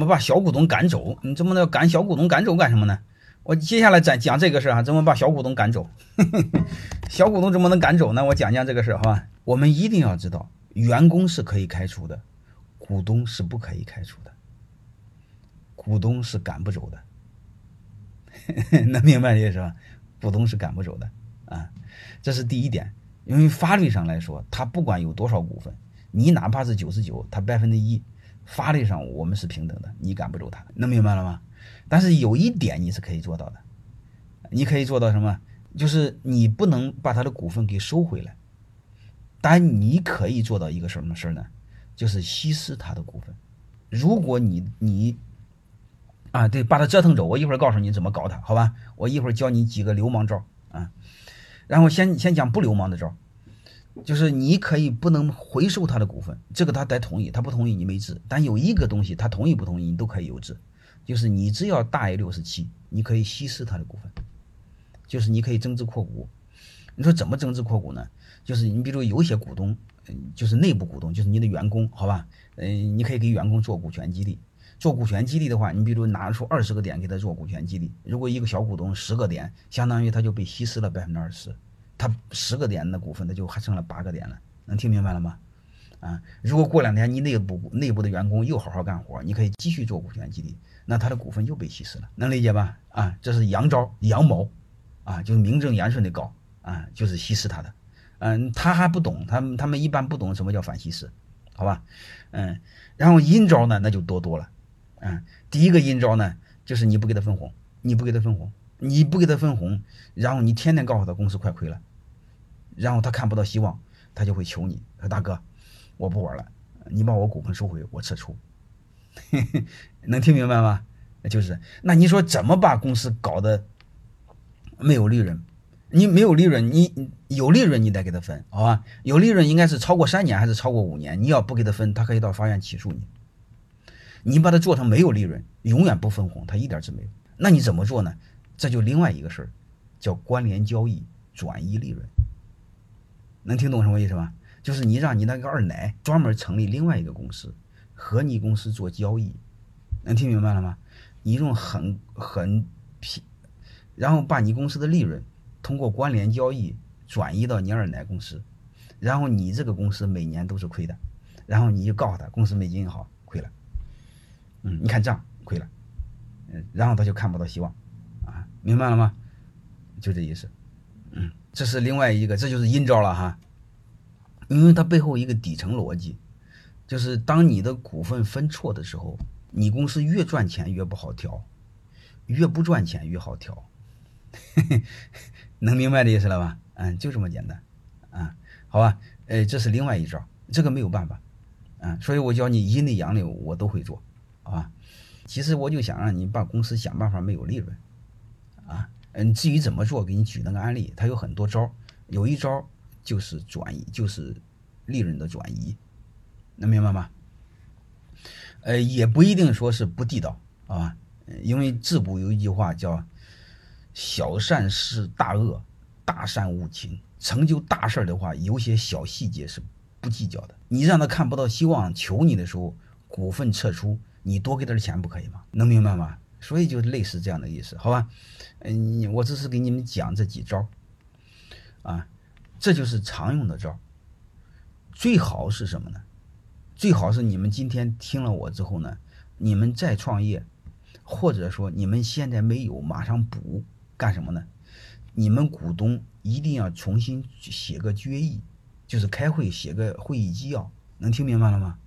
怎么把小股东赶走？你怎么能赶小股东赶走干什么呢？我接下来再讲这个事啊，怎么把小股东赶走？小股东怎么能赶走呢？我讲讲这个事，好吧？我们一定要知道，员工是可以开除的，股东是不可以开除的，股东是赶不走的，能明白这意思吧？股东是赶不走的啊，这是第一点。因为法律上来说，他不管有多少股份，你哪怕是九十九，他百分之一。法律上我们是平等的，你赶不走他，能明白了吗？但是有一点你是可以做到的，你可以做到什么？就是你不能把他的股份给收回来，但你可以做到一个什么事儿呢？就是稀释他的股份。如果你你啊，对，把他折腾走，我一会儿告诉你怎么搞他，好吧？我一会儿教你几个流氓招啊，然后先先讲不流氓的招。就是你可以不能回收他的股份，这个他得同意，他不同意你没治。但有一个东西，他同意不同意你都可以有治，就是你只要大于六十七，你可以稀释他的股份，就是你可以增资扩股。你说怎么增资扩股呢？就是你比如有些股东，嗯，就是内部股东，就是你的员工，好吧？嗯，你可以给员工做股权激励。做股权激励的话，你比如拿出二十个点给他做股权激励，如果一个小股东十个点，相当于他就被稀释了百分之二十。他十个点的股份，他就还剩了八个点了，能听明白了吗？啊，如果过两天你内部内部的员工又好好干活，你可以继续做股权激励，那他的股份又被稀释了，能理解吧？啊，这是阳招阳谋，啊，就是名正言顺的搞，啊，就是稀释他的，嗯，他还不懂，他们他们一般不懂什么叫反稀释，好吧？嗯，然后阴招呢，那就多多了，嗯，第一个阴招呢，就是你不给他分红，你不给他分红，你不给他分红，然后你天天告诉他公司快亏了。然后他看不到希望，他就会求你说：“大哥，我不玩了，你把我股份收回，我撤出。”能听明白吗？就是，那你说怎么把公司搞得没有利润？你没有利润，你有利润你得给他分，好吧？有利润应该是超过三年还是超过五年？你要不给他分，他可以到法院起诉你。你把它做成没有利润，永远不分红，他一点值没有。那你怎么做呢？这就另外一个事儿，叫关联交易转移利润。能听懂什么意思吧？就是你让你那个二奶专门成立另外一个公司，和你公司做交易，能听明白了吗？你用很很平，然后把你公司的利润通过关联交易转移到你二奶公司，然后你这个公司每年都是亏的，然后你就告诉他公司没经营好亏了，嗯，你看账亏了，嗯，然后他就看不到希望，啊，明白了吗？就这意思，这是另外一个，这就是阴招了哈，因为它背后一个底层逻辑，就是当你的股份分错的时候，你公司越赚钱越不好调，越不赚钱越好调，能明白这意思了吧？嗯，就这么简单，啊，好吧，呃，这是另外一招，这个没有办法，啊，所以我教你阴的阳的我都会做，好吧？其实我就想让你把公司想办法没有利润，啊。嗯，至于怎么做，给你举那个案例，它有很多招，有一招就是转移，就是利润的转移，能明白吗？呃，也不一定说是不地道啊，因为自古有一句话叫“小善是大恶，大善无情”。成就大事的话，有些小细节是不计较的。你让他看不到希望，求你的时候，股份撤出，你多给点钱不可以吗？能明白吗？所以就类似这样的意思，好吧？嗯，我只是给你们讲这几招，啊，这就是常用的招。最好是什么呢？最好是你们今天听了我之后呢，你们再创业，或者说你们现在没有，马上补干什么呢？你们股东一定要重新写个决议，就是开会写个会议纪要，能听明白了吗？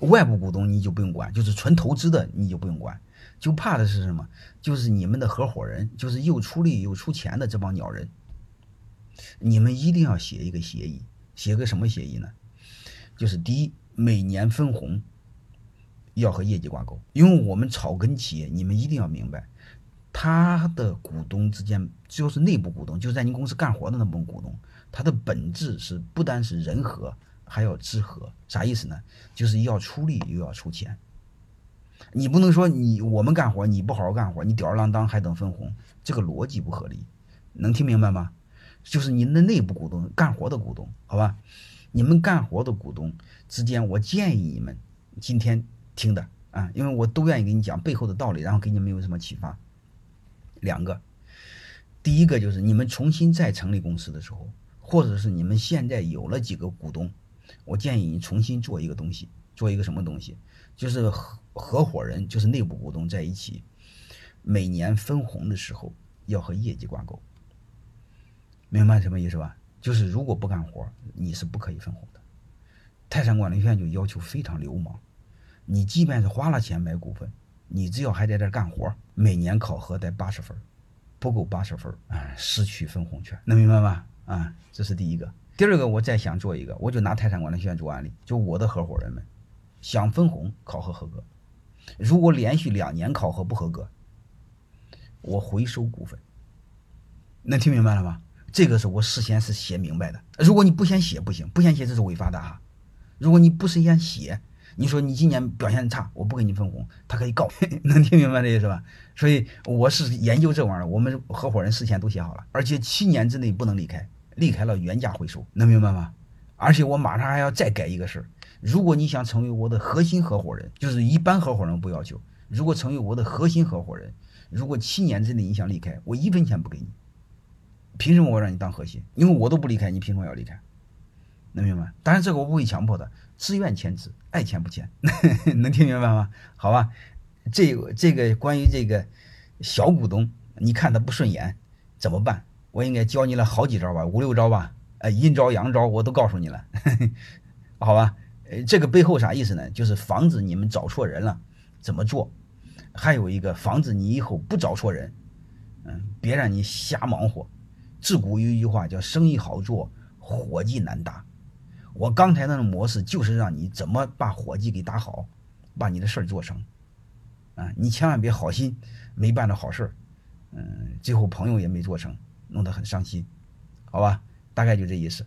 外部股东你就不用管，就是纯投资的你就不用管。就怕的是什么？就是你们的合伙人，就是又出力又出钱的这帮鸟人。你们一定要写一个协议，写个什么协议呢？就是第一，每年分红要和业绩挂钩。因为我们草根企业，你们一定要明白，他的股东之间，就是内部股东，就是在您公司干活的那帮股东，他的本质是不单是人和，还要知和。啥意思呢？就是要出力又要出钱。你不能说你我们干活你不好好干活，你吊儿郎当还等分红，这个逻辑不合理，能听明白吗？就是您的内部股东干活的股东，好吧？你们干活的股东之间，我建议你们今天听的啊，因为我都愿意给你讲背后的道理，然后给你们有什么启发。两个，第一个就是你们重新再成立公司的时候，或者是你们现在有了几个股东，我建议你重新做一个东西，做一个什么东西，就是合合伙人，就是内部股东在一起，每年分红的时候要和业绩挂钩。明白什么意思吧？就是如果不干活，你是不可以分红的。泰山管理学院就要求非常流氓，你即便是花了钱买股份，你只要还在这干活，每年考核得八十分，不够八十分啊，失去分红权，能明白吗？啊，这是第一个。第二个，我再想做一个，我就拿泰山管理学院做案例，就我的合伙人们想分红，考核合格，如果连续两年考核不合格，我回收股份。能听明白了吗？这个是我事先是写明白的。如果你不先写不行，不先写这是违法的哈。如果你不事先写，你说你今年表现差，我不给你分红，他可以告。能听明白这意思吧？所以我是研究这玩意儿，我们合伙人事先都写好了，而且七年之内不能离开，离开了原价回收，能明白吗？而且我马上还要再改一个事儿，如果你想成为我的核心合伙人，就是一般合伙人不要求，如果成为我的核心合伙人，如果七年之内你想离开，我一分钱不给你。凭什么我让你当核心？因为我都不离开，你凭什么要离开？能明白？当然这个我不会强迫的，自愿签字，爱签不签，能听明白吗？好吧，这这个关于这个小股东，你看他不顺眼怎么办？我应该教你了好几招吧，五六招吧，呃，阴招阳招我都告诉你了，好吧？这个背后啥意思呢？就是防止你们找错人了，怎么做？还有一个防止你以后不找错人，嗯，别让你瞎忙活。自古有一句话叫“生意好做，伙计难搭”。我刚才那种模式就是让你怎么把伙计给打好，把你的事儿做成。啊，你千万别好心没办着好事儿，嗯，最后朋友也没做成，弄得很伤心，好吧？大概就这意思。